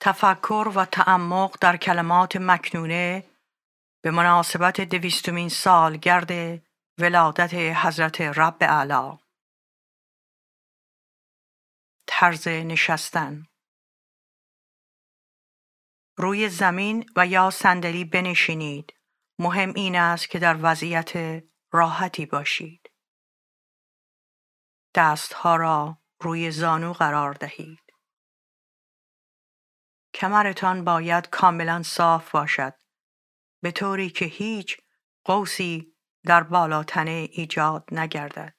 تفکر و تعمق در کلمات مکنونه به مناسبت دویستمین سالگرد ولادت حضرت رب اعلی طرز نشستن. روی زمین و یا صندلی بنشینید. مهم این است که در وضعیت راحتی باشید. دستها را روی زانو قرار دهید. کمرتان باید کاملا صاف باشد به طوری که هیچ قوسی در بالاتنه ایجاد نگردد.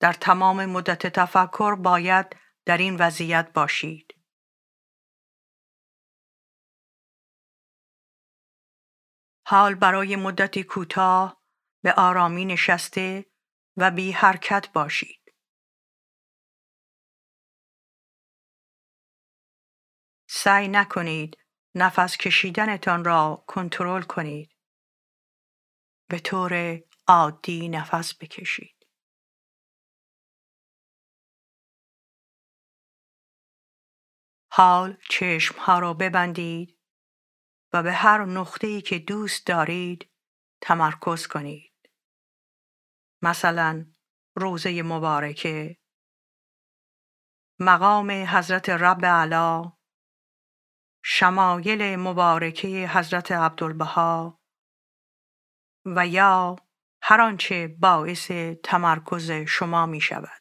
در تمام مدت تفکر باید در این وضعیت باشید. حال برای مدتی کوتاه به آرامی نشسته و بی حرکت باشید. سعی نکنید نفس کشیدنتان را کنترل کنید. به طور عادی نفس بکشید. حال چشمها را ببندید و به هر نقطه‌ای که دوست دارید تمرکز کنید. مثلا روزه مبارکه مقام حضرت رب علا شمایل مبارکه حضرت عبدالبها و یا هر آنچه باعث تمرکز شما می شود.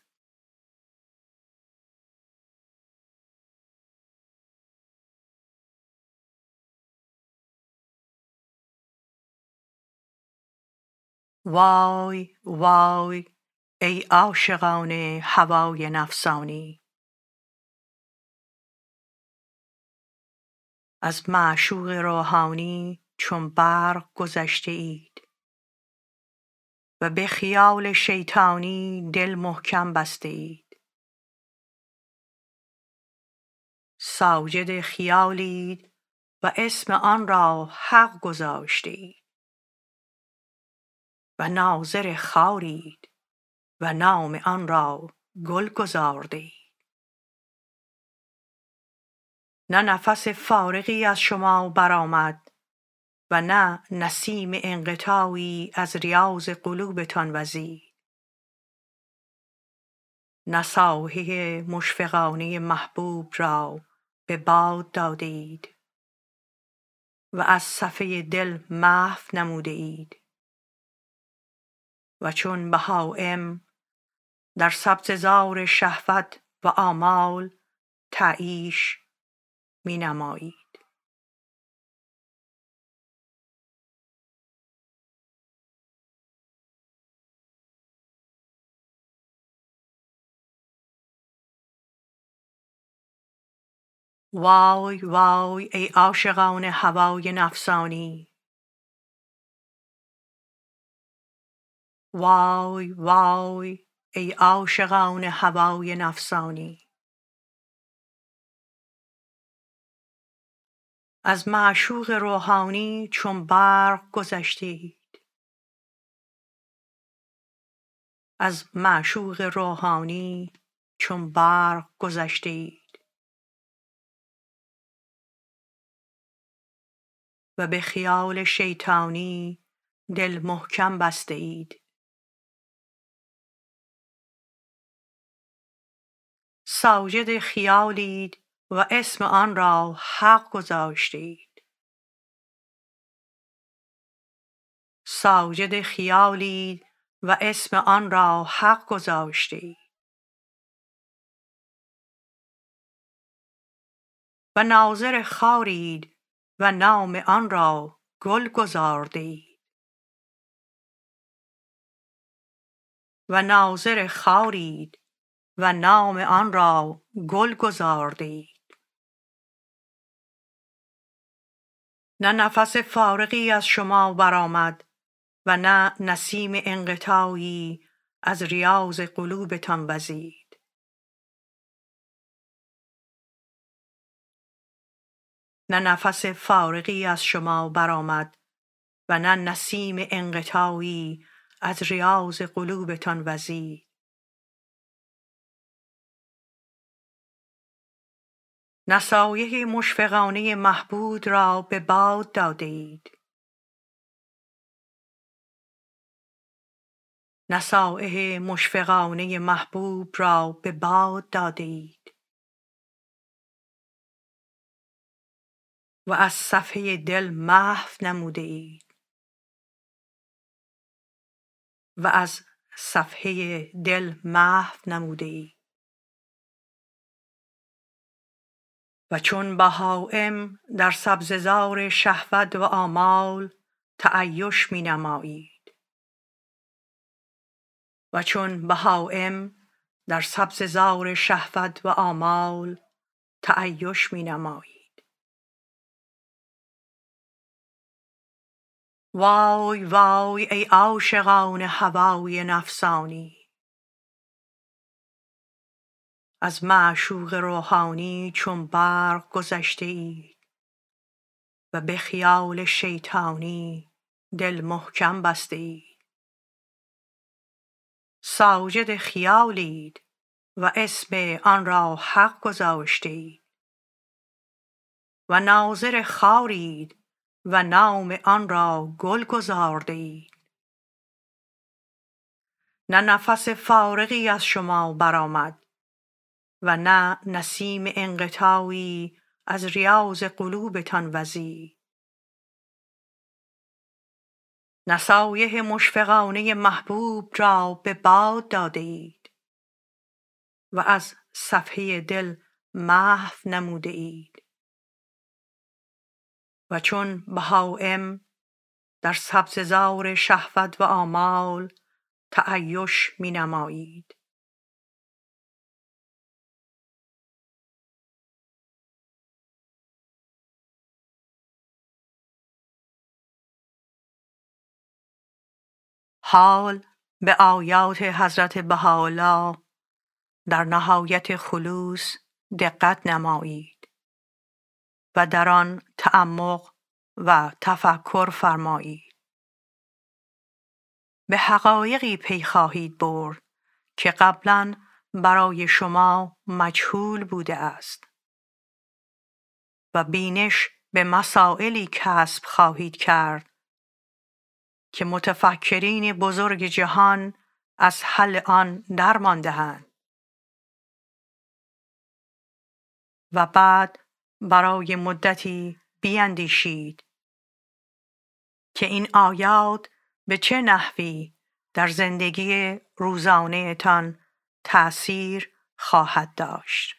وای وای ای عاشقان هوای نفسانی از معشوق روحانی چون برق گذشته اید. و به خیال شیطانی دل محکم بسته اید. ساجد خیالید و اسم آن را حق گذاشته اید. و ناظر خارید و نام آن را گل گذارده نه نفس فارغی از شما برآمد و نه نسیم انقطاعی از ریاض قلوبتان وزید نه سایه مشفقانه محبوب را به باد داده اید و از صفحه دل محو نموده اید و چون بهائم در سبززار شهوت و آمال تعیش می نمایید. وای وای ای عاشقان هوای نفسانی وای وای ای عاشقان هوای نفسانی از معشوق روحانی چون برق گذشته اید از معشوق روحانی چون برق گذشته اید و به خیال شیطانی دل محکم بسته اید ساجد خیالید و اسم آن را حق گذاشته اید ساجد خیالید و اسم آن را حق گذاشته اید و ناظر خارید و نام آن را گل گذارده اید و ناظر خارید و نام آن را گل گذارده نه نفس فارغی از شما برآمد و نه نسیم انقطاعی از ریاض قلوبتان وزید. نه نفس فارغی از شما برآمد و نه نسیم انقطاعی از ریاض قلوبتان وزید. نصایح مشفقانه محبود را به باد داده اید نصایح مشفقانه محبوب را به باد داده اید و از صفحه دل محو نموده اید. و از صفحه دل محو نموده اید. و چون بهایم در سبزه شهوت و آمال تعیش می نمایید. و چون بهایم در سبزه زار شهوت و آمال تعیش می نمایید. وای وای ای عاشقان هوای نفسانی از معشوق روحانی چون برق گذشته اید و به خیال شیطانی دل محکم بسته اید ساجد خیالید و اسم آن را حق گذاشته اید و ناظر خارید و نام آن را گل گزارده اید نه نفس فارغی از شما برآمد و نه نسیم انقطاعی از ریاض قلوبتان وزید نصایح مشفقانه محبوب را به باد داده و از صفحه دل محو نموده اید و چون بهایم در سبزه شهوت و آمال تعیش می نمایید حال به آیات حضرت بهاءالله در نهایت خلوص دقت نمایید و در آن تعمق و تفکر فرمایید. به حقایقی پی خواهید برد که قبلا برای شما مجهول بوده است و بینش به مسائلی کسب خواهید کرد که متفکرین بزرگ جهان از حل آن درماندهاند. و بعد برای مدتی بیندیشید که این آیات به چه نحوی در زندگی روزانه تان تأثیر خواهد داشت.